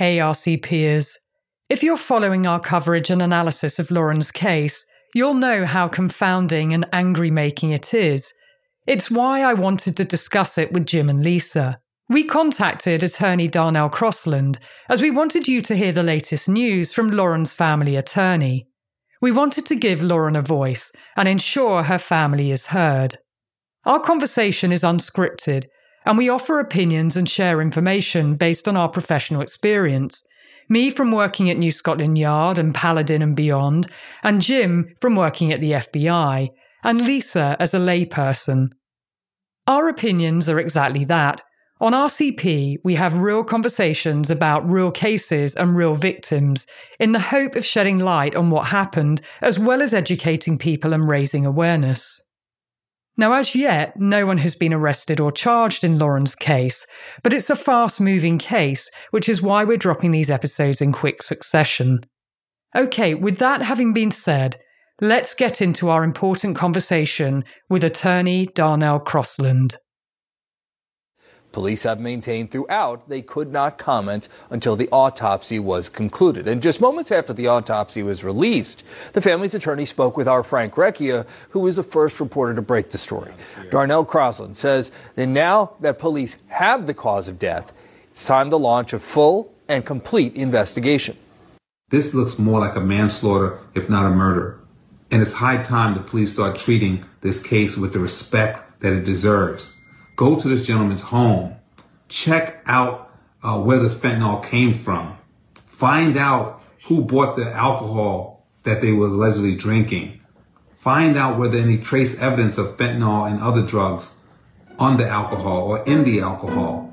Hey, RCPers. If you're following our coverage and analysis of Lauren's case, you'll know how confounding and angry making it is. It's why I wanted to discuss it with Jim and Lisa. We contacted attorney Darnell Crosland as we wanted you to hear the latest news from Lauren's family attorney. We wanted to give Lauren a voice and ensure her family is heard. Our conversation is unscripted, and we offer opinions and share information based on our professional experience. Me from working at New Scotland Yard and Paladin and beyond, and Jim from working at the FBI, and Lisa as a layperson. Our opinions are exactly that on RCP, we have real conversations about real cases and real victims in the hope of shedding light on what happened, as well as educating people and raising awareness. Now, as yet, no one has been arrested or charged in Lauren's case, but it's a fast moving case, which is why we're dropping these episodes in quick succession. Okay, with that having been said, let's get into our important conversation with attorney Darnell Crosland. Police have maintained throughout they could not comment until the autopsy was concluded. And just moments after the autopsy was released, the family's attorney spoke with our Frank Recchia, who was the first reporter to break the story. Darnell Crosland says that now that police have the cause of death, it's time to launch a full and complete investigation. This looks more like a manslaughter, if not a murder. And it's high time the police start treating this case with the respect that it deserves go to this gentleman's home, check out uh, where this fentanyl came from, find out who bought the alcohol that they were allegedly drinking, find out whether any trace evidence of fentanyl and other drugs on the alcohol or in the alcohol.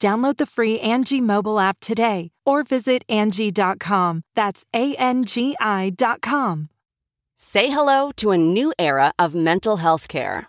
Download the free Angie mobile app today or visit Angie.com. That's A N G I.com. Say hello to a new era of mental health care.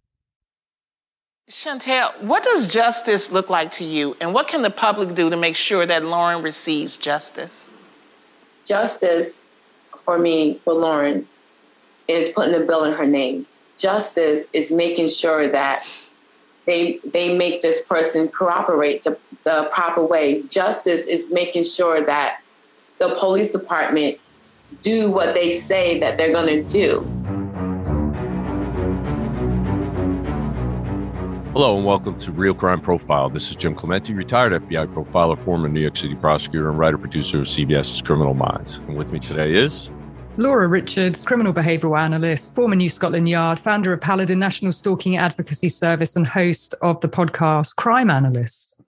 Chantel, what does justice look like to you, and what can the public do to make sure that Lauren receives justice? Justice for me, for Lauren, is putting a bill in her name. Justice is making sure that they they make this person cooperate the, the proper way. Justice is making sure that the police department do what they say that they're going to do. Hello and welcome to Real Crime Profile. This is Jim Clemente, retired FBI profiler, former New York City prosecutor, and writer producer of CBS's Criminal Minds. And with me today is Laura Richards, criminal behavioural analyst, former New Scotland Yard, founder of Paladin National Stalking Advocacy Service, and host of the podcast Crime Analyst.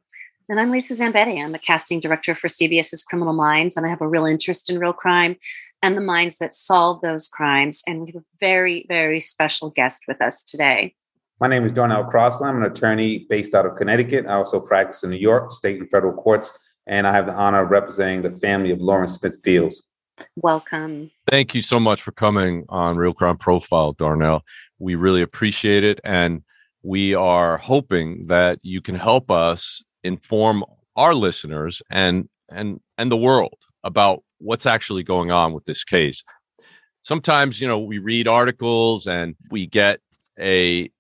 And I'm Lisa Zambetti. I'm a casting director for CBS's Criminal Minds, and I have a real interest in real crime and the minds that solve those crimes. And we have a very, very special guest with us today. My name is Darnell Crosland. I'm an attorney based out of Connecticut. I also practice in New York, state and federal courts, and I have the honor of representing the family of Lawrence Smith Fields. Welcome. Thank you so much for coming on Real Crime Profile, Darnell. We really appreciate it. And we are hoping that you can help us inform our listeners and and and the world about what's actually going on with this case. Sometimes, you know, we read articles and we get a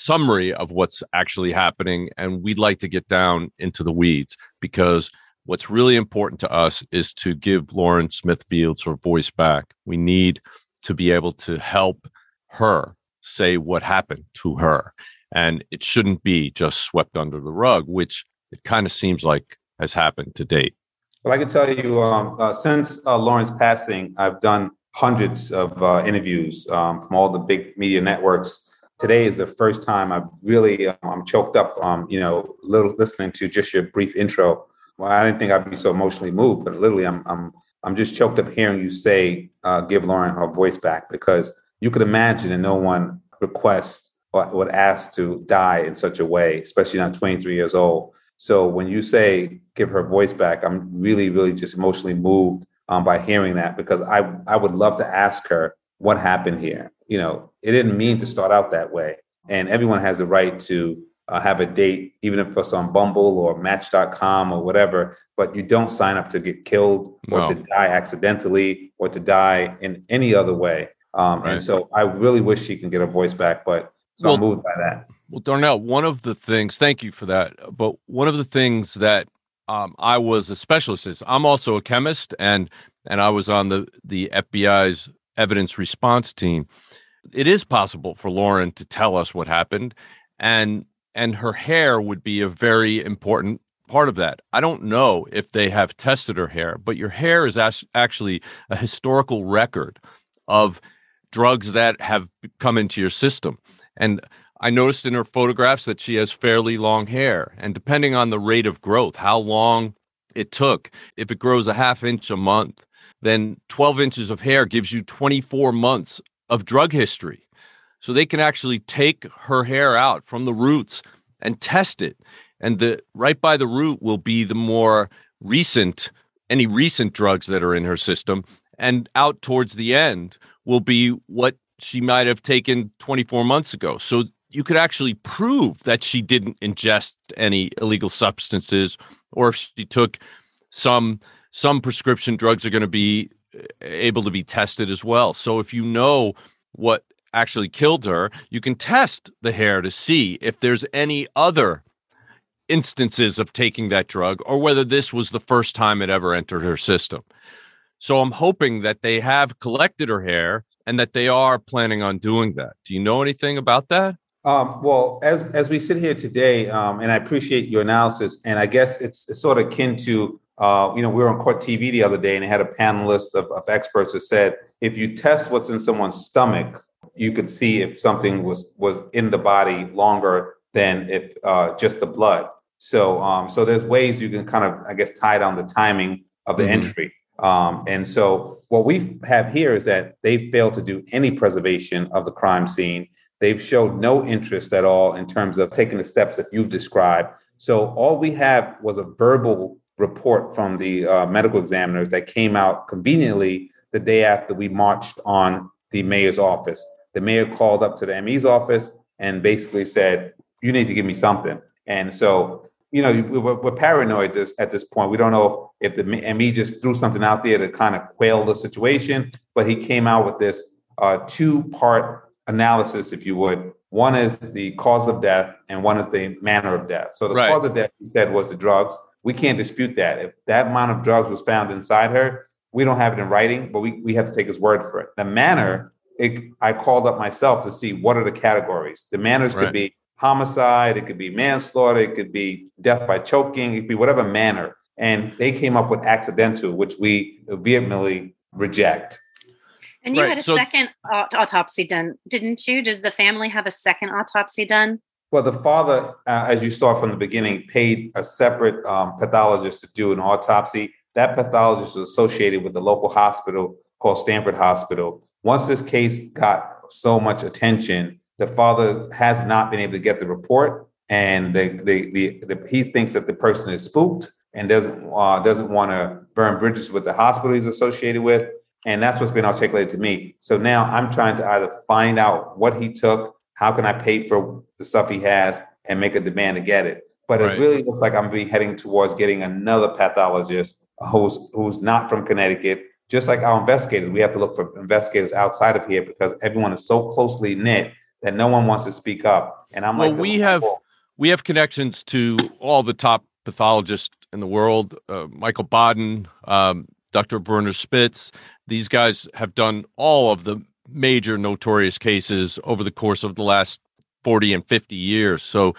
summary of what's actually happening and we'd like to get down into the weeds because What's really important to us is to give Lauren Smith Fields her voice back. We need to be able to help her say what happened to her. And it shouldn't be just swept under the rug, which it kind of seems like has happened to date. Well, I can tell you, um, uh, since uh, Lauren's passing, I've done hundreds of uh, interviews um, from all the big media networks. Today is the first time I've really, um, I'm choked up, um, you know, little listening to just your brief intro well, I didn't think I'd be so emotionally moved, but literally, I'm I'm I'm just choked up hearing you say, uh, "Give Lauren her voice back," because you could imagine that no one requests or would ask to die in such a way, especially not 23 years old. So when you say "give her voice back," I'm really, really just emotionally moved um, by hearing that because I I would love to ask her what happened here. You know, it didn't mean to start out that way, and everyone has a right to uh, have a date, even if it's on Bumble or Match.com or whatever. But you don't sign up to get killed or no. to die accidentally or to die in any other way. Um, right. And so I really wish she can get her voice back, but so well, I'm moved by that. Well, Darnell, one of the things, thank you for that. But one of the things that um, I was a specialist is I'm also a chemist, and and I was on the the FBI's evidence response team. It is possible for Lauren to tell us what happened, and and her hair would be a very important part of that. I don't know if they have tested her hair, but your hair is actually a historical record of drugs that have come into your system. And I noticed in her photographs that she has fairly long hair. And depending on the rate of growth, how long it took, if it grows a half inch a month, then 12 inches of hair gives you 24 months of drug history. So they can actually take her hair out from the roots and test it. And the right by the root will be the more recent, any recent drugs that are in her system. And out towards the end will be what she might have taken 24 months ago. So you could actually prove that she didn't ingest any illegal substances or if she took some some prescription drugs are going to be able to be tested as well. So if you know what actually killed her, you can test the hair to see if there's any other instances of taking that drug or whether this was the first time it ever entered her system. So I'm hoping that they have collected her hair and that they are planning on doing that. Do you know anything about that? Um, well, as as we sit here today, um, and I appreciate your analysis, and I guess it's, it's sort of akin to uh, you know, we were on court TV the other day and they had a panelist of, of experts that said if you test what's in someone's stomach, you could see if something was was in the body longer than if uh, just the blood. So um, so there's ways you can kind of I guess tie down the timing of the mm-hmm. entry. Um, and so what we have here is that they failed to do any preservation of the crime scene. They've showed no interest at all in terms of taking the steps that you've described. So all we have was a verbal report from the uh, medical examiners that came out conveniently the day after we marched on the mayor's office the mayor called up to the ME's office and basically said, "You need to give me something." And so, you know, we're, we're paranoid this, at this point. We don't know if the ME just threw something out there to kind of quail the situation, but he came out with this uh, two-part analysis, if you would. One is the cause of death, and one is the manner of death. So the Right. cause of death, he said, was the drugs. We can't dispute that. If that amount of drugs was found inside her, we don't have it in writing, but we, we have to take his word for it. The manner, it, I called up myself to see what are the categories. The manners Right. could be homicide, it could be manslaughter, it could be death by choking, it could be whatever manner. And they came up with accidental, which we vehemently reject. And you Right, had a so- second aut- autopsy done, didn't you? Did the family have a second autopsy done? Well, the father, uh, as you saw from the beginning, paid a separate um, pathologist to do an autopsy. That pathologist was associated with the local hospital called Stamford Hospital. Once this case got so much attention, the father has not been able to get the report, and the, the, the, the, he thinks that the person is spooked and doesn't uh, doesn't want to burn bridges with the hospital he's associated with, and that's what's been articulated to me. So now I'm trying to either find out what he took, how can I pay for the stuff he has, and make a demand to get it. But Right. it really looks like I'm be heading towards getting another pathologist who's who's not from Connecticut. Just like our investigators, we have to look for investigators outside of here because everyone is so closely knit that no one wants to speak up. And I'm Well, like, we have we have connections to all the top pathologists in the world. Uh, Michael Baden, um, Dr. Werner Spitz. These guys have done all of the major notorious cases over the course of the last 40 and 50 years. So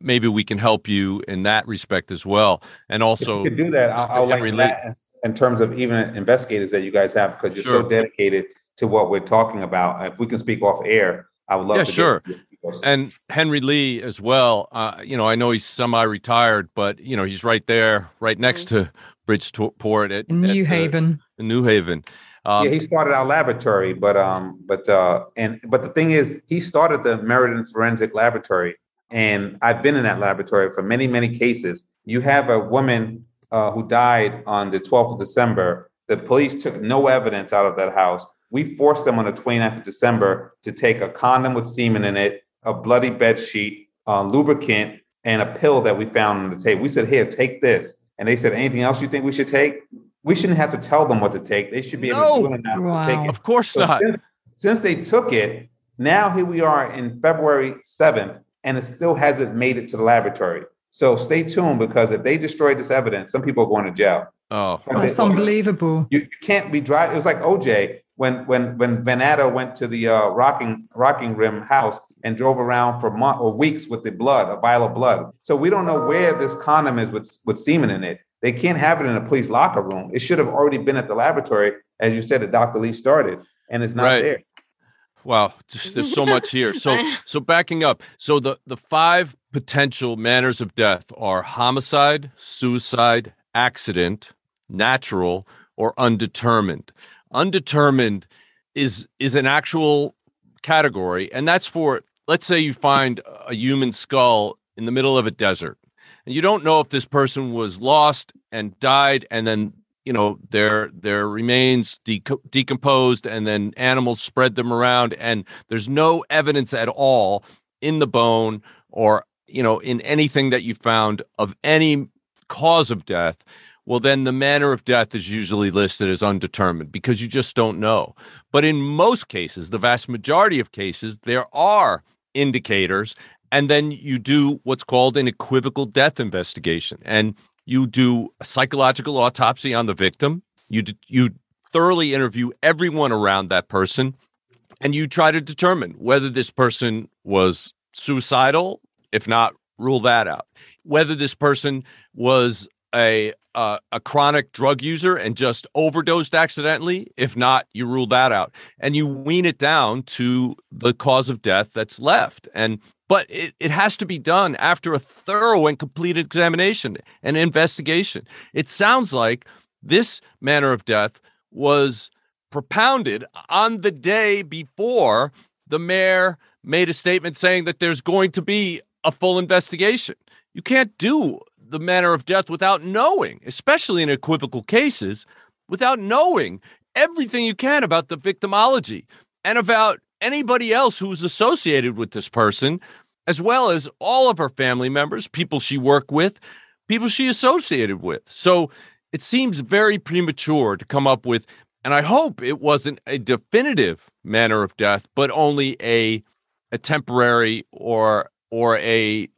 maybe we can help you in that respect as well. And also, if you could do that, I'll, Dr. I'll Henry link that in terms of even investigators that you guys have because you're Sure. so dedicated to what we're talking about. If we can speak off air, I would love Yeah, to. sure. your and Henry Lee as well. Uh, you know, I know he's semi-retired, but you know he's right there, right next to Bridgeport at, In at, New uh, Haven. in New Haven. Um, yeah, he started our laboratory, but um, but uh, and but the thing is, he started the Meriden Forensic Laboratory, and I've been in that laboratory for many, many cases. You have a woman uh, who died on the 12th of December. The police took no evidence out of that house. We forced them on the 29th of December to take a condom with semen in it, a bloody bed sheet, uh, lubricant, and a pill that we found on the table. We said, "Here, take this." And they said, "Anything else you think we should take?" We shouldn't have to tell them what to take. They should be able to do No. it enough Wow. to take it. of course So not. Since, since they took it, now here we are in February 7th, and it still hasn't made it to the laboratory. So stay tuned because if they destroy this evidence, some people are going to jail. Oh, That's unbelievable. You, you can't be driving. It was like OJ when when when Vannatter went to the uh, rocking Rockingham house and drove around for months or weeks with the blood, a vial of blood. So we don't know where this condom is with with semen in it. They can't have it in a police locker room. It should have already been at the laboratory, as you said, that Dr. Lee started, and it's not Right. there. Wow, just, there's so much here. So, so backing up. So the the five potential manners of death are homicide, suicide, accident, natural, or undetermined. Undetermined is is an actual category, and that's for let's say you find a human skull in the middle of a desert, and you don't know if this person was lost and died, and then you know their their remains deco- decomposed and then animals spread them around and there's no evidence at all in the bone or you know in anything that you found of any cause of death well then the manner of death is usually listed as undetermined because you just don't know. But in most cases the vast majority of cases there are indicators and then you do what's called an equivocal death investigation. And you do a psychological autopsy on the victim. You d- you thoroughly interview everyone around that person. And you try to determine whether this person was suicidal if not rule that out. Whether this person was a uh, a chronic drug user and just overdosed accidentally if not you rule that out. And you wean it down to the cause of death that's left. And but it, it has to be done after a thorough and complete examination and investigation. It sounds like this manner of death was propounded on the day before the mayor made a statement saying that there's going to be a full investigation. You can't do the manner of death without knowing, especially in equivocal cases, without knowing everything you can about the victimology and about anybody else who's associated with this person, as well as all of her family members, people she worked with, people she associated with. So it seems very premature to come up with, and I hope it wasn't a definitive manner of death, but only a a temporary or or a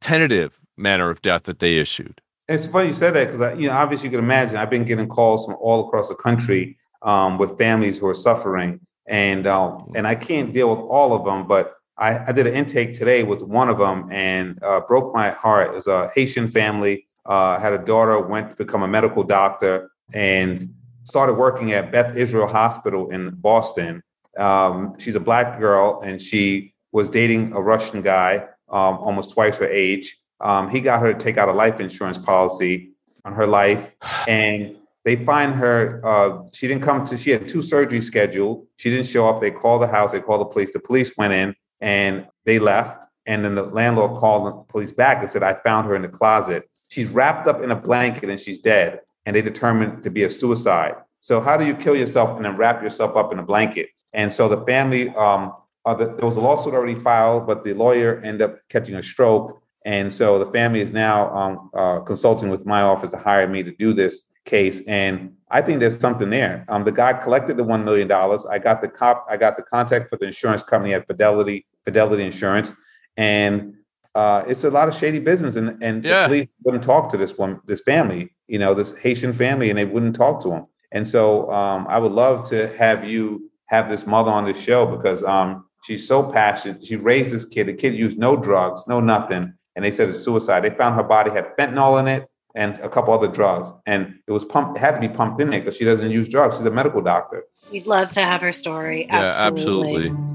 tentative manner of death that they issued. It's funny you said that because you know obviously you can imagine I've been getting calls from all across the country um, with families who are suffering, and um, and I can't deal with all of them, but I, I did an intake today with one of them and uh, broke my heart. It was a Haitian family, uh, had a daughter, went to become a medical doctor, and started working at Beth Israel Hospital in Boston. Um, she's a black girl, and she was dating a Russian guy, um, almost twice her age. Um, he got her to take out a life insurance policy on her life, and they find her. Uh, she didn't come to. She had two surgeries scheduled. She didn't show up. They called the house. They called the police. The police went in and they left. And then the landlord called the police back and said, "I found her in the closet. She's wrapped up in a blanket and she's dead." And they determined to be a suicide. So how do you kill yourself and then wrap yourself up in a blanket? And so the family, um, uh, the, there was a lawsuit already filed, but the lawyer ended up catching a stroke. And so the family is now um, uh, consulting with my office to hire me to do this case. And I think there's something there. Um, the guy collected the one million dollars. I got the cop. I got the contact for the insurance company at Fidelity Fidelity Insurance, and uh, it's a lot of shady business. And and yeah. the police wouldn't talk to this one, this family, you know, this Haitian family, and they wouldn't talk to him. And so um, I would love to have you have this mother on this show because um, she's so passionate. She raised this kid. The kid used no drugs, no nothing, and they said it's suicide. They found her body had fentanyl in it and a couple other drugs, and it was pumped. It had to be pumped in there because she doesn't use drugs. She's a medical doctor. We'd love to have her story. Yeah, absolutely. absolutely.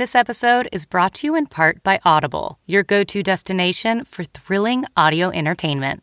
This episode is brought to you in part by Audible, your go to destination for thrilling audio entertainment.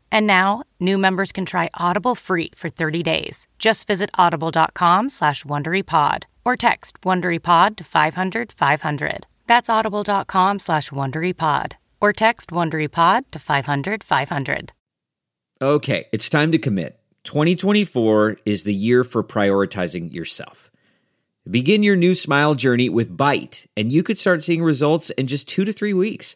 And now, new members can try Audible free for 30 days. Just visit audible.com slash WonderyPod or text WonderyPod to 500 500. That's audible.com slash WonderyPod or text WonderyPod to 500 500. Okay, it's time to commit. 2024 is the year for prioritizing yourself. Begin your new smile journey with Byte, and you could start seeing results in just two to three weeks.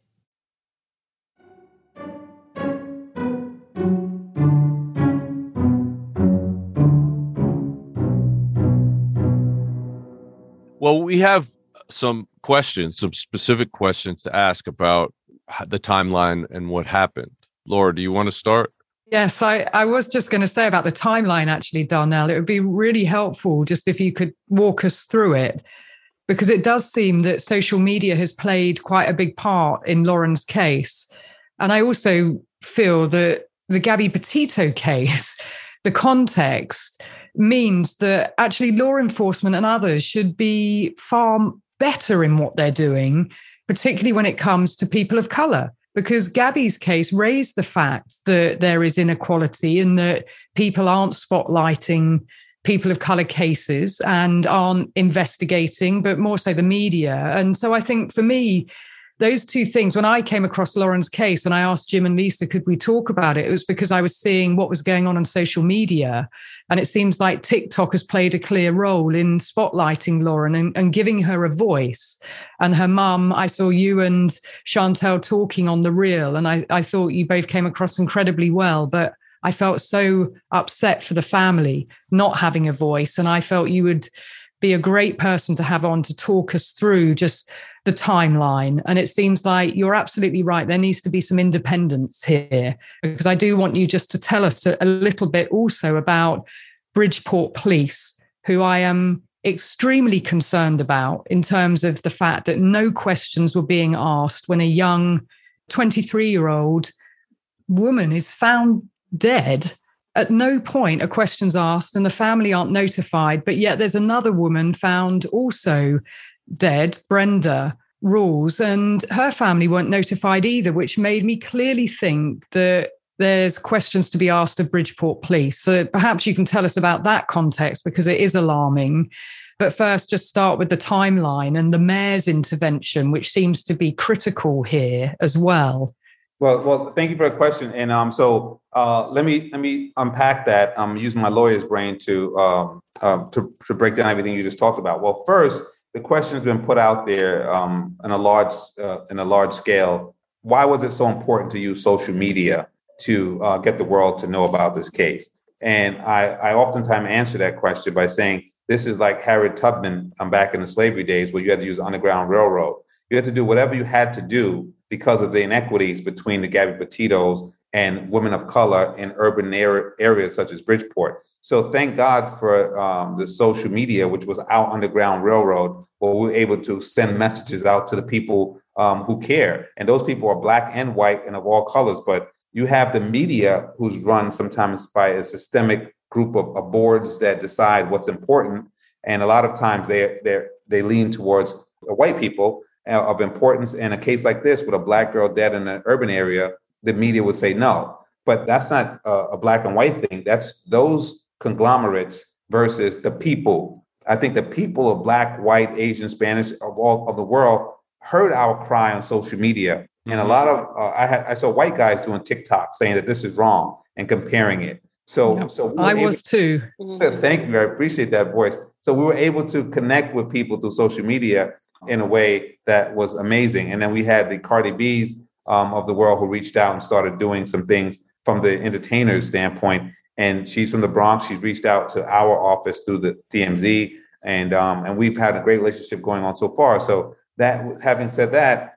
Well, we have some questions, some specific questions to ask about the timeline and what happened. Laura, do you want to start? Yes, I, I was just going to say about the timeline, actually, Darnell. It would be really helpful just if you could walk us through it, because it does seem that social media has played quite a big part in Lauren's case. And I also feel that the Gabby Petito case, the context means that actually law enforcement and others should be far better in what they're doing, particularly when it comes to people of color because Gabby's case raised the fact that there is inequality and that people aren't spotlighting people of color cases and aren't investigating, but more so the media. And so I think for me, those two things, when I came across Lauren's case and I asked Jim and Lisa, could we talk about it? It was because I was seeing what was going on on social media. And it seems like TikTok has played a clear role in spotlighting Lauren and, and giving her a voice. And her mum, I saw you and Chantel talking on the reel, and I, I thought you both came across incredibly well. But I felt so upset for the family not having a voice. And I felt you would be a great person to have on to talk us through just the timeline. And it seems like you're absolutely right. There needs to be some independence here, because I do want you just to tell us a, a little bit also about Bridgeport Police, who I am extremely concerned about in terms of the fact that no questions were being asked when a young 23 year old woman is found dead. At no point are questions asked and the family aren't notified. But yet there's another woman found also dead, Brenda Rawls, and her family weren't notified either, which made me clearly think that there's questions to be asked of Bridgeport Police. So perhaps you can tell us about that context because it is alarming. But first, just start with the timeline and the mayor's intervention, which seems to be critical here as well. Well, well, thank you for the question. And um, so uh, let me let me unpack that. I'm using my lawyer's brain to um, uh, to to break down everything you just talked about. Well, first, the question has been put out there um, in a large uh, in a large scale. Why was it so important to use social media to uh, get the world to know about this case? And I, I oftentimes answer that question by saying this is like Harriet Tubman um, back in the slavery days, where you had to use Underground Railroad. You had to do whatever you had to do because of the inequities between the Gabby Petitos and women of color in urban areas such as Bridgeport. So thank God for um, the social media, which was our Underground Railroad, where we were able to send messages out to the people um, who care. And those people are black and white and of all colors. But you have the media who's run sometimes by a systemic group of, of boards that decide what's important. And a lot of times they they they lean towards white people uh, of importance. In a case like this, with a black girl dead in an urban area, the media would say no. But that's not a, a black and white thing. That's those conglomerates versus the people. I think the people of black, white, Asian, Spanish of all of the world heard our cry on social media. And a mm-hmm. lot of uh, I had I saw white guys doing TikTok saying that this is wrong and comparing it. So yeah, so we I was too. Thank you. I appreciate that voice. So we were able to connect with people through social media in a way that was amazing. And then we had the Cardi B's um, of the world who reached out and started doing some things from the entertainer's standpoint. And she's from the Bronx. She's reached out to our office through the TMZ, and um, and we've had a great relationship going on so far. So that, having said that,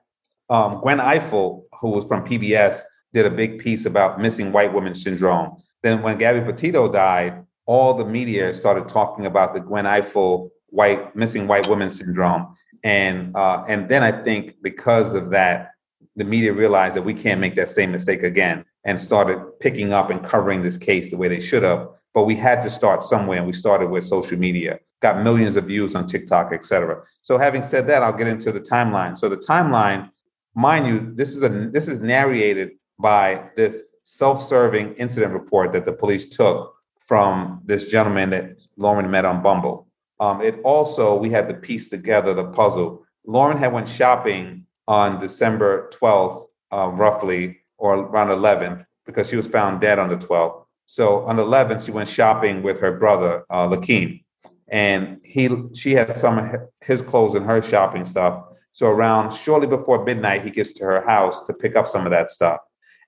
um, Gwen Ifill, who was from PBS, did a big piece about missing white women syndrome. Then when Gabby Petito died, all the media started talking about the Gwen Ifill white missing white women syndrome. And uh, and then I think because of that, the media realized that we can't make that same mistake again and started picking up and covering this case the way they should have. But we had to start somewhere, and we started with social media. Got millions of views on TikTok, et cetera. So having said that, I'll get into the timeline. So the timeline, mind you, this is a this is narrated by this self-serving incident report that the police took from this gentleman that Lauren met on Bumble. Um, it also we had to piece together the puzzle. Lauren had went shopping on December 12th, uh, roughly, or around 11th, because she was found dead on the 12th. So on the 11th, she went shopping with her brother, uh, Lakeem, and he she had some of his clothes and her shopping stuff. So around shortly before midnight, he gets to her house to pick up some of that stuff,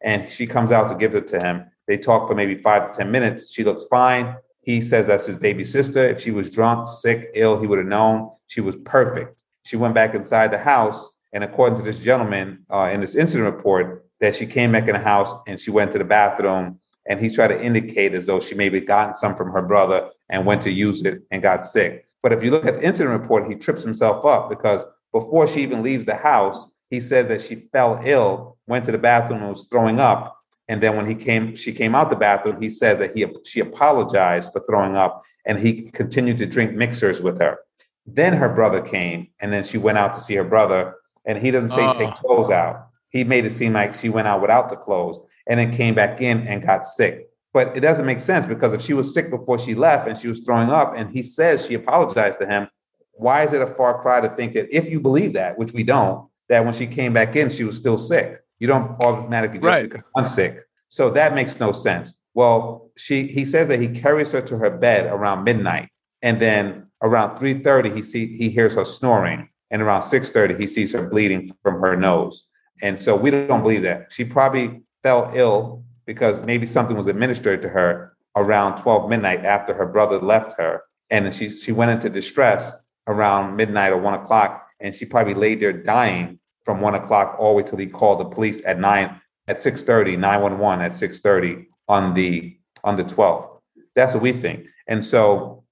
and she comes out to give it to him. They talk for maybe five to ten minutes. She looks fine. He says that's his baby sister. If she was drunk, sick, ill, he would have known. She was perfect. She went back inside the house. And according to this gentleman uh, in this incident report, that she came back in the house and she went to the bathroom and he tried to indicate as though she maybe gotten some from her brother and went to use it and got sick. But if you look at the incident report, he trips himself up because before she even leaves the house, he said that she fell ill, went to the bathroom and was throwing up, and then when he came, she came out the bathroom. He said that he she apologized for throwing up, and he continued to drink mixers with her. Then her brother came, and then she went out to see her brother. And he doesn't say oh. take ah. clothes out. He made it seem like she went out without the clothes, and then came back in and got sick. But it doesn't make sense because if she was sick before she left and she was throwing up, and he says she apologized to him, why is it a far cry to think that if you believe that, which we don't, that when she came back in, she was still sick? You don't automatically just right. become sick. So that makes no sense. Well, she he says that he carries her to her bed around midnight, and then around 3:30 he see he hears her snoring, and around 6:30 he sees her bleeding from her nose. And so we don't believe that. She probably fell ill because maybe something was administered to her around 12 midnight after her brother left her. And she she went into distress around midnight or one o'clock and she probably laid there dying from one o'clock all the way till he called the police at nine at 6:30, 911 at 6:30 on the on the 12th. That's what we think. And so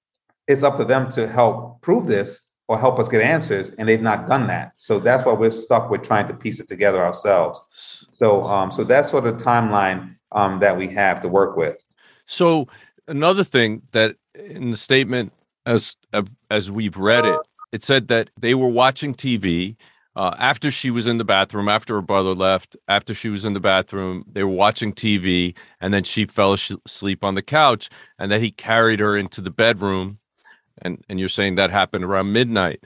it's up to them to help prove this or help us get answers, and they've not done that. So that's why we're stuck with trying to piece it together ourselves. So um, so that's sort of the timeline um, that we have to work with. So another thing that in the statement as as we've read it, it said that they were watching TV uh, after she was in the bathroom, after her brother left, after she was in the bathroom, they were watching TV, and then she fell asleep on the couch, and then he carried her into the bedroom, and and you're saying that happened around midnight.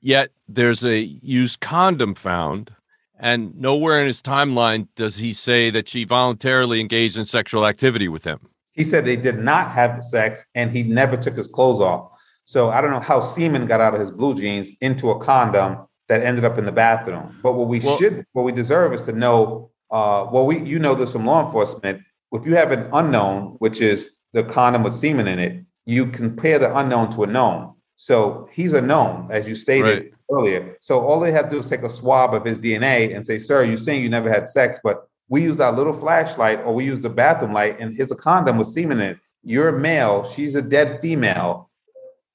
Yet there's a used condom found, and nowhere in his timeline does he say that she voluntarily engaged in sexual activity with him. He said they did not have sex, and he never took his clothes off. So I don't know how semen got out of his blue jeans into a condom that ended up in the bathroom. But what we well, should, what we deserve is to know. Uh, well, we you know this from law enforcement. If you have an unknown, which is the condom with semen in it, you compare the unknown to a known. So he's a known, as you stated right. earlier. So all they have to do is take a swab of his DNA and say, "Sir, you're saying you never had sex, but we used our little flashlight or we used the bathroom light, and here's a condom with semen in it. You're a male. She's a dead female.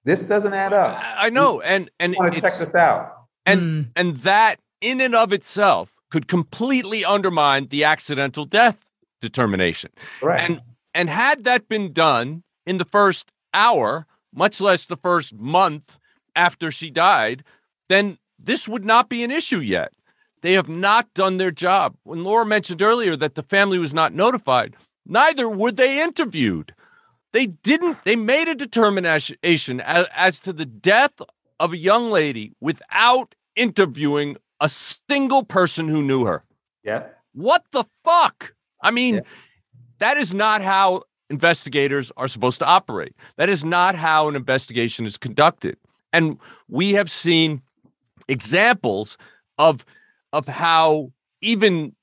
This doesn't add up. I know, and and want to check this out and mm. and that in and of itself could completely undermine the accidental death determination. Right. And and had that been done in the first hour, much less the first month after she died, then this would not be an issue yet. They have not done their job. When Laura mentioned earlier that the family was not notified, neither were they interviewed. They didn't, they made a determination as, as to the death of a young lady without interviewing a single person who knew her. Yeah. What the fuck? I mean, yeah. that is not how investigators are supposed to operate. That is not how an investigation is conducted. And we have seen examples of of how even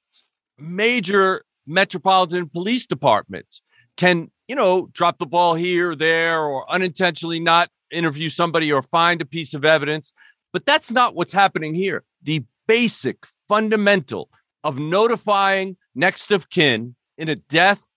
major metropolitan police departments can, you know, drop the ball here or there or unintentionally not interview somebody or find a piece of evidence. But that's not what's happening here. The basic fundamental of notifying next of kin in a death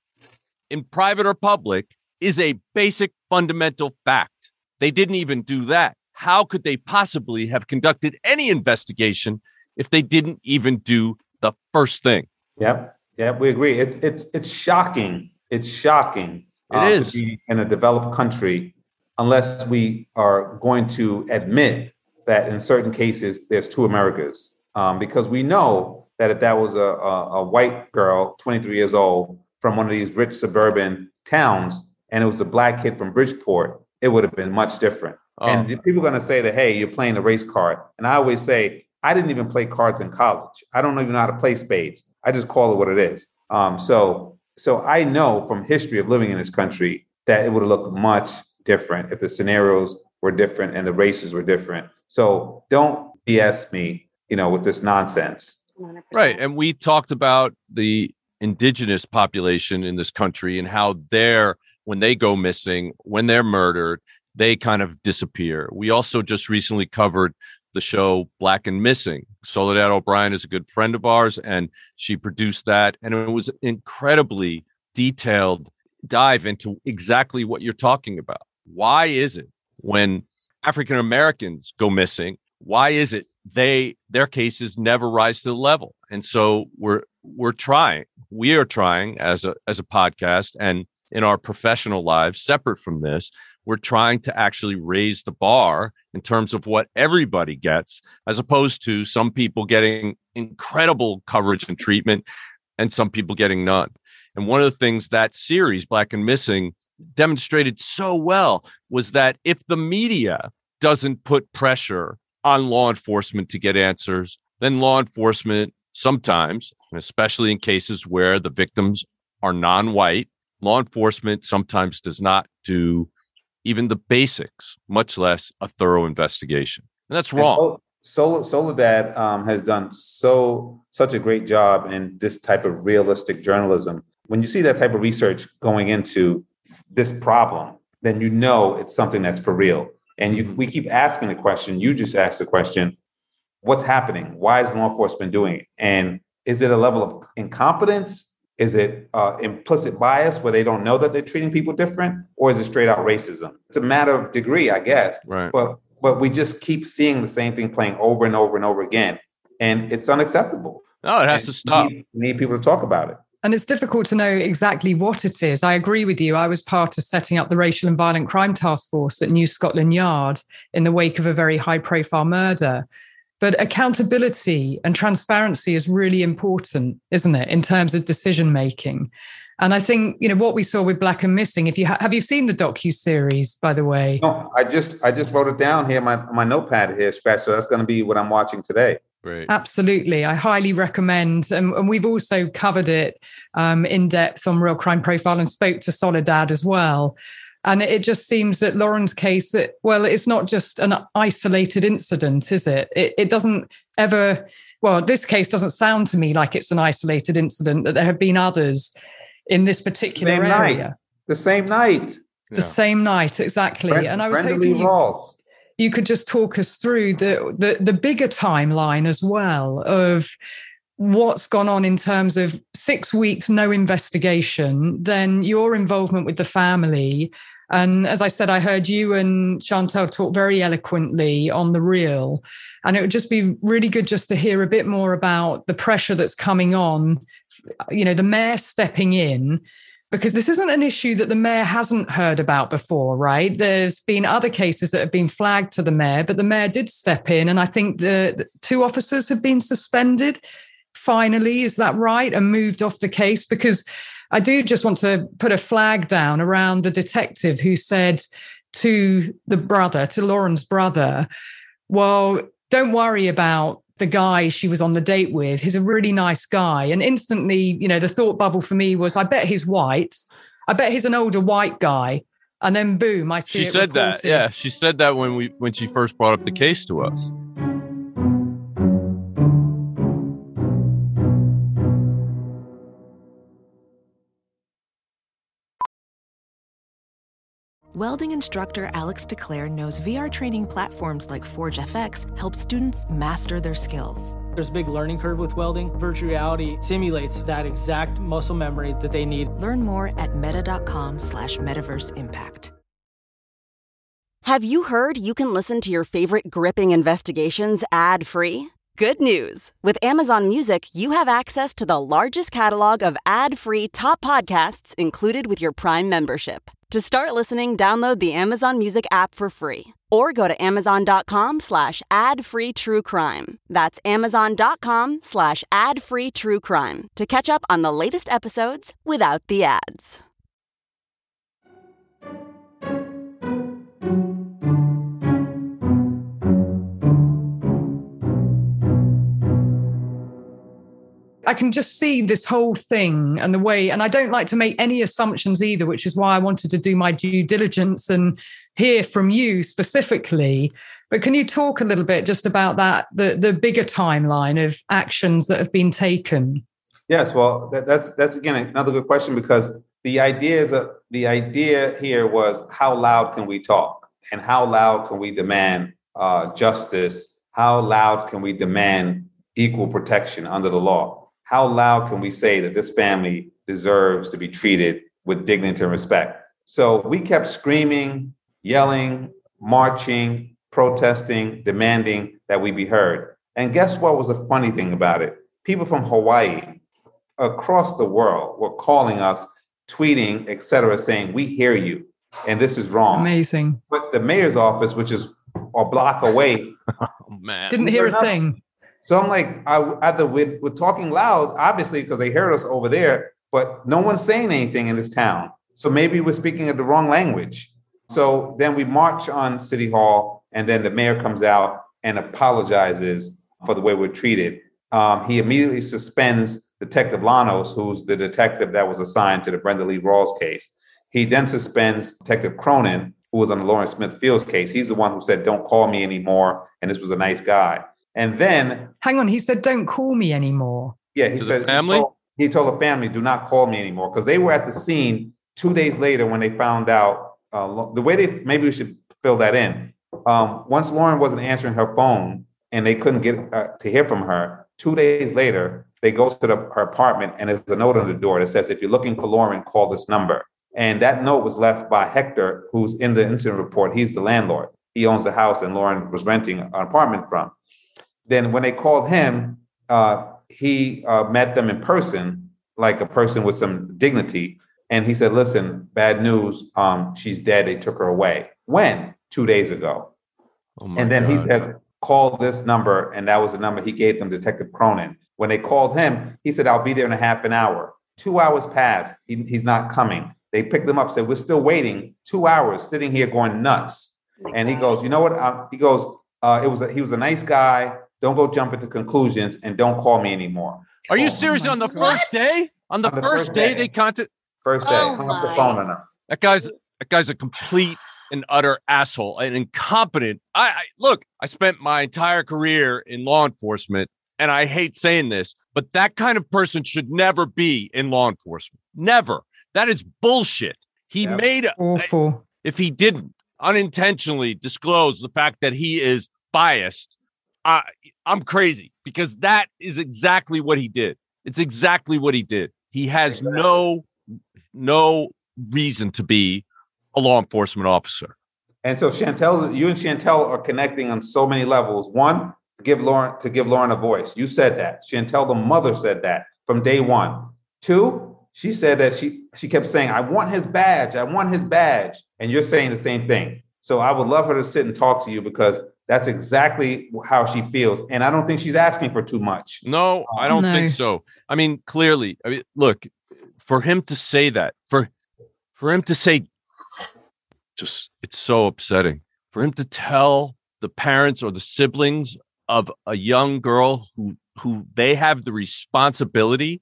in private or public is a basic fundamental fact. They didn't even do that. How could they possibly have conducted any investigation if they didn't even do the first thing? Yep. Yeah, we agree. It's it's it's shocking. It's shocking. It uh, is. to be in a developed country unless we are going to admit that in certain cases there's two Americas. Um, because we know that if that was a, a, a, white girl, 23 years old, from one of these rich suburban towns, and it was a black kid from Bridgeport, it would have been much different. Oh. And people are going to say that, hey, you're playing the race card. And I always say, I didn't even play cards in college. I don't even know how to play spades. I just call it what it is. Um, so, so I know from history of living in this country that it would have looked much different, if the scenarios were different and the races were different. So don't BS me, you know, with this nonsense. 100%. Right. And we talked about the indigenous population in this country and how they're, when they go missing, when they're murdered, they kind of disappear. We also just recently covered the show Black and Missing. Soledad O'Brien is a good friend of ours, and she produced that. And it was incredibly detailed dive into exactly what you're talking about. Why is it when African Americans go missing, why is it they their cases never rise to the level? And so we're we're trying. We are trying as a as a podcast and in our professional lives separate from this, we're trying to actually raise the bar in terms of what everybody gets as opposed to some people getting incredible coverage and treatment and some people getting none. And one of the things that series Black and Missing demonstrated so well was that if the media doesn't put pressure on law enforcement to get answers, then law enforcement sometimes, especially in cases where the victims are non white, law enforcement sometimes does not do even the basics, much less a thorough investigation. And that's wrong. Sol- Soledad um, has done so such a great job in this type of realistic journalism. When you see that type of research going into this problem, then you know it's something that's for real. And you, we keep asking the question. You just asked the question: What's happening? Why is law enforcement doing it? And is it a level of incompetence? Is it uh, implicit bias where they don't know that they're treating people different, or is it straight out racism? It's a matter of degree, I guess. Right. But but we just keep seeing the same thing playing over and over and over again, and it's unacceptable. No, it has And to stop. We need, we need people to talk about it. And it's difficult to know exactly what it is. I agree with you. I was part of setting up the Racial and Violent Crime Task Force at New Scotland Yard in the wake of a very high profile murder. But accountability and transparency is really important, isn't it, in terms of decision making? And I think you know what we saw with Black and Missing. If you ha- have you seen the docu series, by the way? No, I just I just wrote it down here, my my notepad here, scratch. So that's going to be what I'm watching today. Great. Absolutely. I highly recommend. And, and we've also covered it um, in depth on Real Crime Profile and spoke to Soledad as well. And it just seems that Lauren's case that, well, it's not just an isolated incident, is it? It, it doesn't ever, well, this case doesn't sound to me like it's an isolated incident, that there have been others in this particular Same area. night. The same night. The same night, exactly. Brenda- and I was Brenda hoping you, you could just talk us through the, the the bigger timeline as well of what's gone on in terms of six weeks no investigation then your involvement with the family and as i said i heard you and chantel talk very eloquently on the real and it would just be really good just to hear a bit more about the pressure that's coming on you know the mayor stepping in because this isn't an issue that the mayor hasn't heard about before, right? There's been other cases that have been flagged to the mayor, but the mayor did step in, and I think the, the two officers have been suspended. Finally, is that right? And moved off the case because I do just want to put a flag down around the detective who said to the brother, to Lauren's brother, well, don't worry about the guy she was on the date with. He's a really nice guy. And instantly, you know, the thought bubble for me was, I bet he's white. I bet he's an older white guy. And then boom, I see She said that. Yeah, she said that when we when she first brought up the case to us. Welding instructor Alex DeClaire knows VR training platforms like Forge FX help students master their skills. There's a big learning curve with welding. Virtual reality simulates that exact muscle memory that they need. Learn more at meta.com slash metaverse impact. Have you heard you can listen to your favorite gripping investigations ad free? Good news! With Amazon Music, you have access to the largest catalog of ad free top podcasts included with your Prime membership. To start listening, download the Amazon Music app for free or go to amazon.com slash ad free true crime. That's amazon.com slash ad free true crime to catch up on the latest episodes without the ads. I can just see this whole thing and the way, and I don't like to make any assumptions either, which is why I wanted to do my due diligence and hear from you specifically. But can you talk a little bit just about that, the, the bigger timeline of actions that have been taken? Yes, well, that, that's that's again another good question because the idea is a, the idea here was how loud can we talk and how loud can we demand uh, justice? How loud can we demand equal protection under the law? How loud can we say that this family deserves to be treated with dignity and respect? So we kept screaming, yelling, marching, protesting, demanding that we be heard. And guess what was the funny thing about it? People from Hawaii across the world were calling us, tweeting, et cetera, saying, We hear you, and this is wrong. Amazing. But the mayor's office, which is a block away, Oh man. Didn't hear a thing. So I'm like, I either we're, we're talking loud, obviously, because they heard us over there, but no one's saying anything in this town. So maybe we're speaking of the wrong language. So then we march on City Hall, and then the mayor comes out and apologizes for the way we're treated. Um, he immediately suspends Detective Llanos, who's the detective that was assigned to the Brenda Lee Rawls case. He then suspends Detective Cronin, who was on the Lauren Smith Fields case. He's the one who said, Don't call me anymore. And this was a nice guy. And then, Hang on, he said, don't call me anymore. yeah, he said, family? He told, he told the family, Do not call me anymore. Because they were at the scene two days later when they found out uh, the way they, maybe we should fill that in. um, once Lauren wasn't answering her phone and they couldn't get uh, to hear from her, two days later, they go to the, her apartment and there's a note on the door that says, if you're looking for Lauren, call this number. And that note was left by Hector, who's in the incident report. He's the landlord. He owns the house and Lauren was renting an apartment from. Then when they called him, uh, he uh, met them in person, like a person with some dignity. And he said, listen, bad news. Um, she's dead. They took her away. When? Two days ago. Oh and then God. he says, call this number. And that was the number he gave them, Detective Cronin. When they called him, he said, I'll be there in a half an hour. Two hours passed. He, he's not coming. They picked him up, said, We're still waiting. Two hours sitting here going nuts. And he goes, You know what? Uh, he goes, uh, it was a, he was a nice guy. Don't go jump into conclusions and don't call me anymore. Are you oh serious? On the God. first day? On the, on the first, first, day, day they contact. First day, oh hung up the phone on her. That guy's that guy's a complete and utter asshole, an incompetent. I, I look. I spent my entire career in law enforcement, and I hate saying this, but that kind of person should never be in law enforcement. Never. That is bullshit. He yeah. made awful. If he didn't unintentionally disclose the fact that he is biased, I, I'm crazy because that is exactly what he did. It's exactly what he did. He has no no reason to be a law enforcement officer. And so Chantel, you and Chantel are connecting on so many levels. One, to give Lauren to give Lauren a voice. You said that. Chantel, the mother, said that from day one. Two, she said that she she kept saying, "I want his badge. I want his badge," and you're saying the same thing. So I would love her to sit and talk to you because that's exactly how she feels, and I don't think she's asking for too much. No, I don't no. think so. I mean, clearly, I mean, look, for him to say that, for for him to say, just it's so upsetting. For him to tell the parents or the siblings of a young girl who who they have the responsibility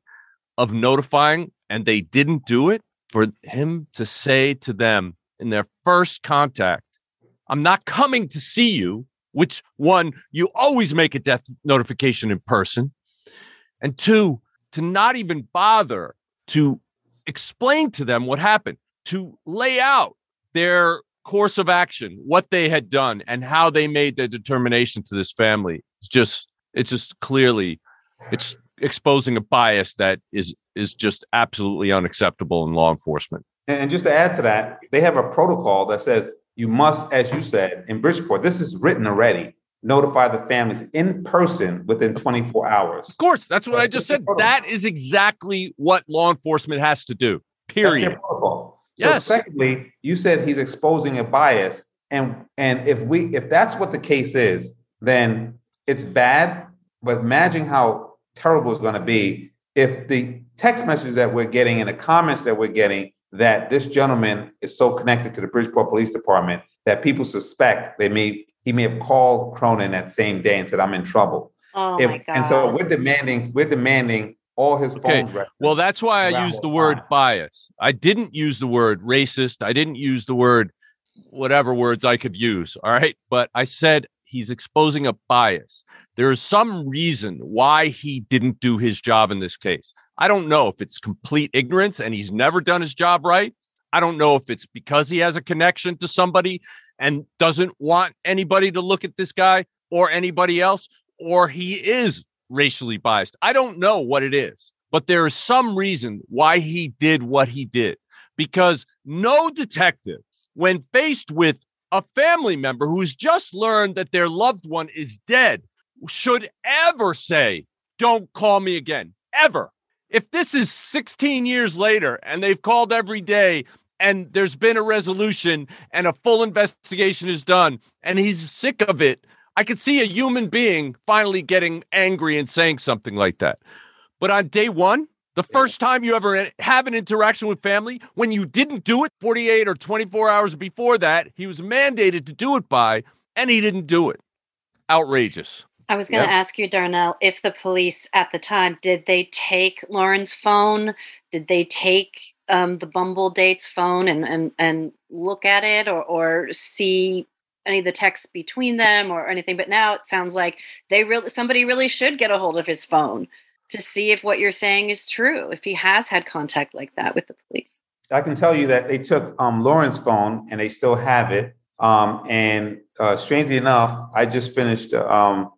of notifying and they didn't do it, for him to say to them in their first contact, I'm not coming to see you, which one, you always make a death notification in person. And two, to not even bother to explain to them what happened, to lay out their course of action, what they had done, and how they made their determination to this family. It's just, it's just clearly, it's exposing a bias that is is just absolutely unacceptable in law enforcement. And just to add to that, they have a protocol that says you must, as you said, in Bridgeport, this is written already, notify the families in person within 24 hours. Of course, that's what I just said. That is exactly what law enforcement has to do. Period. So yes. secondly, you said he's exposing a bias. And and if we if that's what the case is, then it's bad. But imagine how terrible it's going to be if the text messages that we're getting and the comments that we're getting that this gentleman is so connected to the Bridgeport Police Department that people suspect they may he may have called Cronin that same day and said, "I'm in trouble." Oh if, my God. And so we're demanding we're demanding all his okay. phones. Well, that's why I used the word time. bias. I didn't use the word racist. I didn't use the word whatever words I could use. All right, but I said he's exposing a bias. There is some reason why he didn't do his job in this case. I don't know if it's complete ignorance and he's never done his job right. I don't know if it's because he has a connection to somebody and doesn't want anybody to look at this guy or anybody else, or he is racially biased. I don't know what it is, but there is some reason why he did what he did because no detective, when faced with a family member who's just learned that their loved one is dead should ever say, Don't call me again, ever. If this is 16 years later and they've called every day and there's been a resolution and a full investigation is done and he's sick of it, I could see a human being finally getting angry and saying something like that. But on day one, the first time you ever have an interaction with family, when you didn't do it 48 or 24 hours before that, he was mandated to do it by, and he didn't do it. Outrageous. I was going to yep. ask you, Darnell, if the police at the time did they take Lauren's phone? Did they take um, the Bumble date's phone and and and look at it, or or see any of the texts between them, or anything? But now it sounds like they really somebody really should get a hold of his phone to see if what you're saying is true, if he has had contact like that with the police. I can tell you that they took um, Lauren's phone and they still have it. Um, and uh, strangely enough, I just finished um,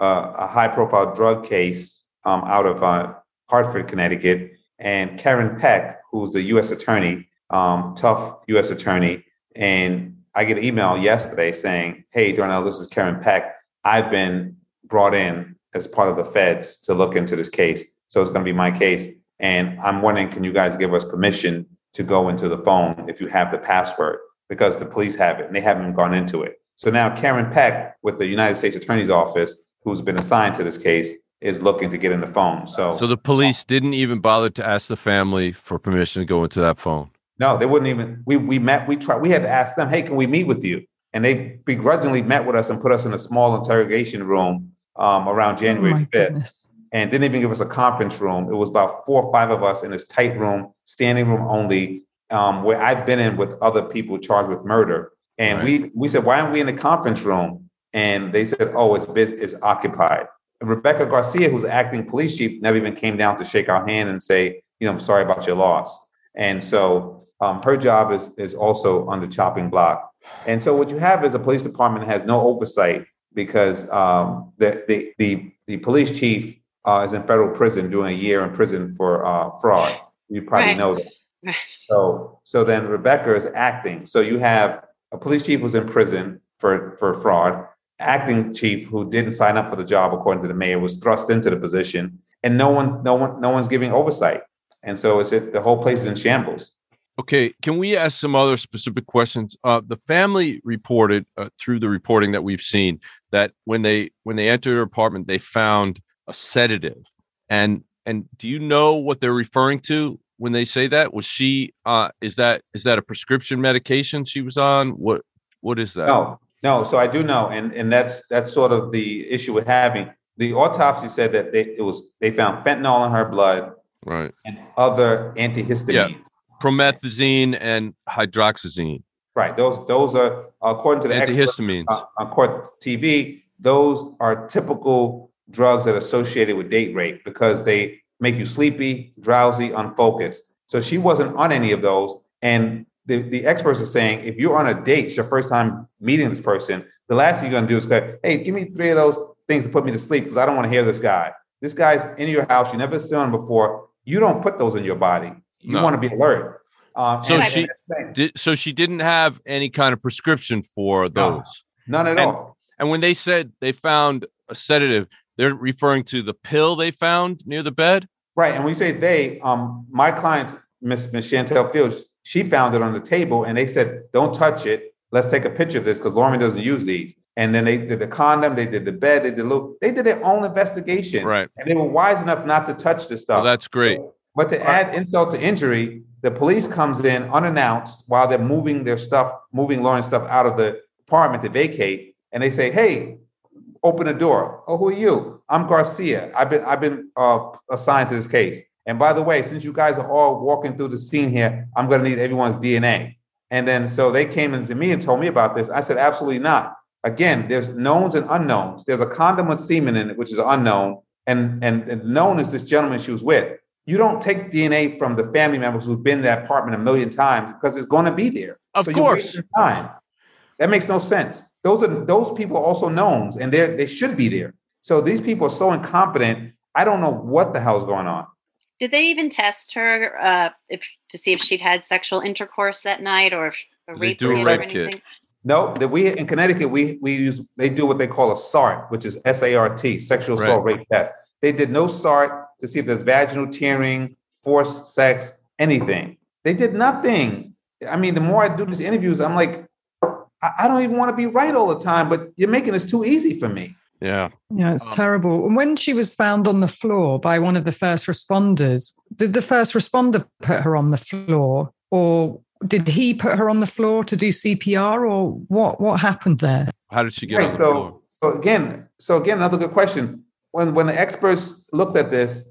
uh, a high profile drug case um, out of uh, Hartford, Connecticut. And Karen Peck, who's the U.S. attorney, um, tough U.S. attorney, and I get an email yesterday saying, "Hey, Darnell, this is Karen Peck. I've been brought in as part of the feds to look into this case, so it's going to be my case. And I'm wondering, can you guys give us permission to go into the phone if you have the password because the police have it and they haven't gone into it. So now Karen Peck with the United States Attorney's Office, who's been assigned to this case, is looking to get in the phone. So, so the police didn't even bother to ask the family for permission to go into that phone. No, they wouldn't even. We we met. We tried. We had to ask them, "Hey, can we meet with you?" And they begrudgingly met with us and put us in a small interrogation room um, around January fifth, oh and didn't even give us a conference room. It was about four or five of us in this tight room, standing room only, um, where I've been in with other people charged with murder. And right. we we said, "Why aren't we in the conference room?" And they said, "Oh, it's busy, it's occupied." Rebecca Garcia, who's acting police chief, never even came down to shake our hand and say, you know, I'm sorry about your loss. And so um, her job is is also on the chopping block. And so what you have is a police department that has no oversight because um, the, the, the the police chief uh, is in federal prison doing a year in prison for uh, fraud. You probably right. know that. So so then Rebecca is acting. So you have a police chief who's in prison for for fraud acting chief who didn't sign up for the job according to the mayor was thrust into the position and no one no one no one's giving oversight. And so it's it, the whole place is in shambles. Okay can we ask some other specific questions? Uh, the family reported uh, through the reporting that we've seen that when they when they entered her apartment they found a sedative. And and do you know what they're referring to when they say that? Was she uh is that is that a prescription medication she was on? What what is that? No no, so I do know, and and that's that's sort of the issue with having the autopsy said that they it was they found fentanyl in her blood, right, and other antihistamines, yeah. promethazine and hydroxyzine. Right. Those those are according to the antihistamines experts, uh, on court TV. Those are typical drugs that are associated with date rape because they make you sleepy, drowsy, unfocused. So she wasn't on any of those, and the, the experts are saying if you're on a date, it's your first time meeting this person, the last thing you're gonna do is go, hey, give me three of those things to put me to sleep because I don't want to hear this guy. This guy's in your house, you never seen him before. You don't put those in your body. You no. want to be alert. Um, so she did, so she didn't have any kind of prescription for those. No, none at and, all. And when they said they found a sedative, they're referring to the pill they found near the bed. Right. And when you say they, um, my clients, Miss Miss Chantel Fields, she found it on the table and they said, don't touch it. Let's take a picture of this because Lauren doesn't use these. And then they did the condom, they did the bed, they did little, they did their own investigation. Right. And they were wise enough not to touch the stuff. Well, that's great. But to add insult to injury, the police comes in unannounced while they're moving their stuff, moving Lauren's stuff out of the apartment to vacate. And they say, hey, open the door. Oh, who are you? I'm Garcia. I've been I've been uh, assigned to this case. And by the way, since you guys are all walking through the scene here, I'm going to need everyone's DNA. And then so they came into me and told me about this. I said, absolutely not. Again, there's knowns and unknowns. There's a condom with semen in it, which is unknown, and, and, and known is this gentleman she was with. You don't take DNA from the family members who've been in that apartment a million times because it's going to be there. Of so course. Time. That makes no sense. Those are those people are also knowns, and they they should be there. So these people are so incompetent. I don't know what the hell's going on. Did they even test her uh, if to see if she'd had sexual intercourse that night or if a rape do a rape kit. No, that we in Connecticut we we use they do what they call a SART, which is S A R T, sexual assault right. rape test. They did no SART to see if there's vaginal tearing, forced sex, anything. They did nothing. I mean, the more I do these interviews, I'm like, I, I don't even want to be right all the time, but you're making this too easy for me. Yeah. Yeah, it's um, terrible. And when she was found on the floor by one of the first responders, did the first responder put her on the floor or did he put her on the floor to do CPR or what what happened there? How did she get right, so, floor? So again, so again, another good question. When when the experts looked at this,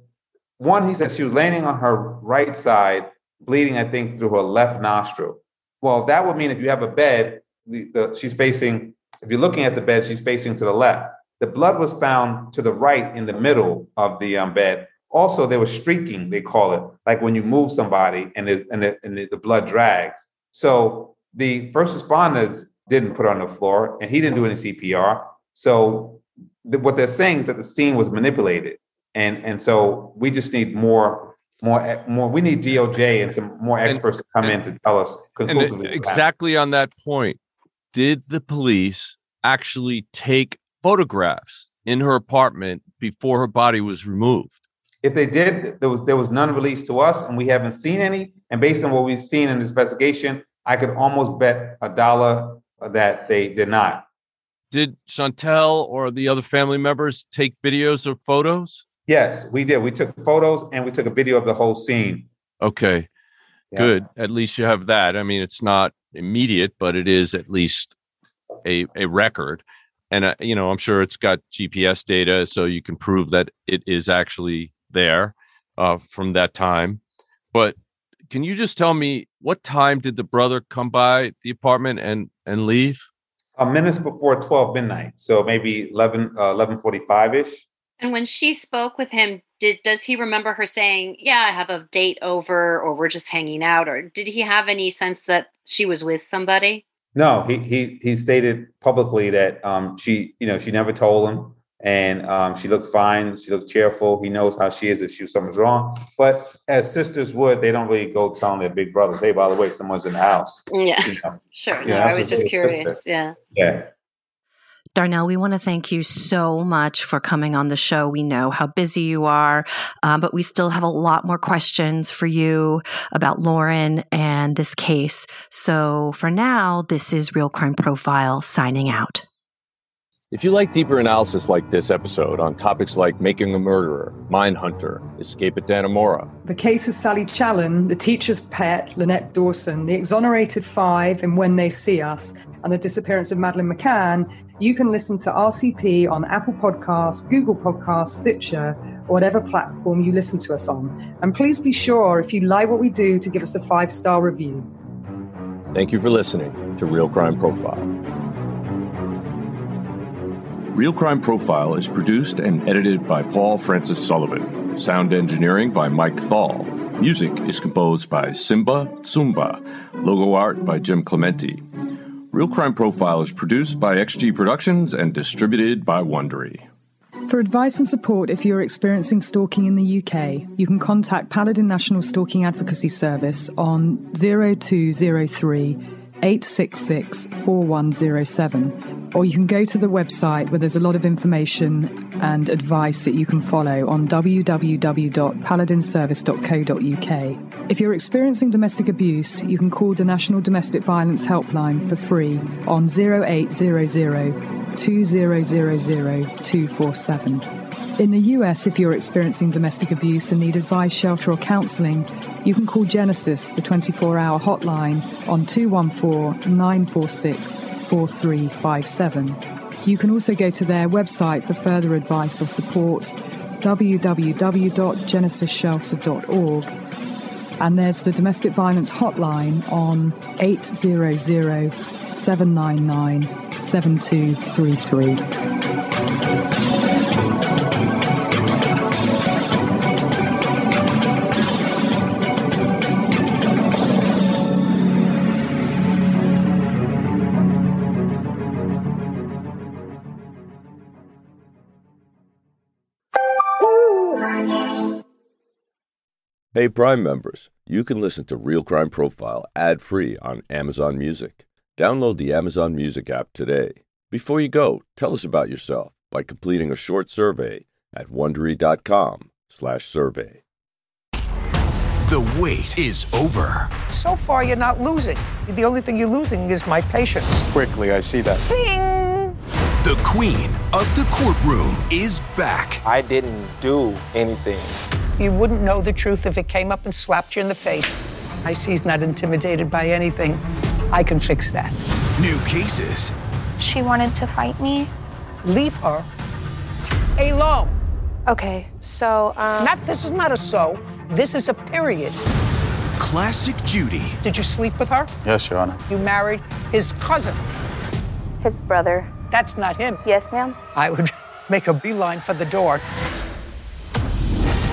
one, he said she was laying on her right side, bleeding, I think, through her left nostril. Well, that would mean if you have a bed, the, the, she's facing, if you're looking at the bed, she's facing to the left. The blood was found to the right in the middle of the um, bed. Also, there was streaking, they call it, like when you move somebody and, it, and, it, and it, the blood drags. So the first responders didn't put on the floor, and he didn't do any CPR. So th- what they're saying is that the scene was manipulated, and and so we just need more. More, more. We need DOJ and some more experts to come in to tell us And conclusively. exactly on that point, did the police actually take photographs in her apartment before her body was removed? If they did, there was there was none released to us, and we haven't seen any. And based on what we've seen in this investigation, I could almost bet a dollar that they did not. Did Chantel or the other family members take videos or photos? Yes, we did. We took photos and we took a video of the whole scene. Okay, Yeah. good. At least you have that. I mean, it's not immediate, but it is at least a a record. And uh, you know, I'm sure it's got GPS data, so you can prove that it is actually there uh, from that time. But can you just tell me what time did the brother come by the apartment and and leave? Uh, minutes before twelve midnight, so maybe 11, uh, 11.45 ish. And when she spoke with him, did does he remember her saying, "Yeah, I have a date over," or "We're just hanging out," or did he have any sense that she was with somebody? No, he he he stated publicly that um, she, you know, she never told him, and um, she looked fine. She looked cheerful. He knows how she is if she something's wrong. But as sisters would, they don't really go telling their big brothers, "Hey, by the way, someone's in the house." Yeah, You know? sure. Yeah, no, I was just curious. sister. Yeah. Yeah. Darnell, we want to thank you so much for coming on the show. We know how busy you are, um, but we still have a lot more questions for you about Lauren and this case. So for now, this is Real Crime Profile signing out. If you like deeper analysis like this episode on topics like making a murderer, Mindhunter, Escape at Dannemora, The case of Sally Challen, the teacher's pet, Lynette Dawson, the exonerated five and When They See Us, and the disappearance of Madeleine McCann, you can listen to RCP on Apple Podcasts, Google Podcasts, Stitcher, or whatever platform you listen to us on. And please be sure, if you like what we do, to give us a five star review. Thank you for listening to Real Crime Profile. Real Crime Profile is produced and edited by Paul Francis Sullivan. Sound engineering by Mike Thal. Music is composed by Simba Tsumba. Logo art by Jim Clemente. Real Crime Profile is produced by XG Productions and distributed by Wondery. For advice and support if you're experiencing stalking in the UK, you can contact Paladin National Stalking Advocacy Service on 0203 866 4107, or you can go to the website where there's a lot of information and advice that you can follow on www.paladinservice.co.uk. If you're experiencing domestic abuse, you can call the National Domestic Violence Helpline for free on 0800 2000247. In the US, if you're experiencing domestic abuse and need advice, shelter, or counselling, you can call Genesis, the 24 hour hotline, on 214 946 4357. You can also go to their website for further advice or support www.genesisshelter.org. And there's the domestic violence hotline on 800 799 7233. Hey, Prime members, you can listen to Real Crime Profile ad free on Amazon Music. Download the Amazon Music app today. Before you go, tell us about yourself by completing a short survey at wondery.com/survey. The wait is over. So far, you're not losing. The only thing you're losing is my patience. Quickly, I see that. Bing! The queen of the courtroom is back. I didn't do anything. You wouldn't know the truth if it came up and slapped you in the face. I see he's not intimidated by anything. I can fix that. New cases. She wanted to fight me. Leave her alone. Okay, so, um. Not, this is not a so. This is a period. Classic Judy. Did you sleep with her? Yes, Your Honor. You married his cousin. His brother. That's not him. Yes, ma'am. I would make a beeline for the door.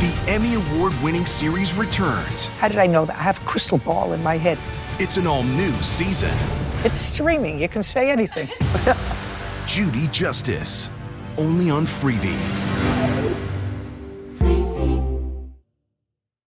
The Emmy Award winning series returns. How did I know that? I have a crystal ball in my head. It's an all new season. It's streaming. You can say anything. Judy Justice. Only on Freevee.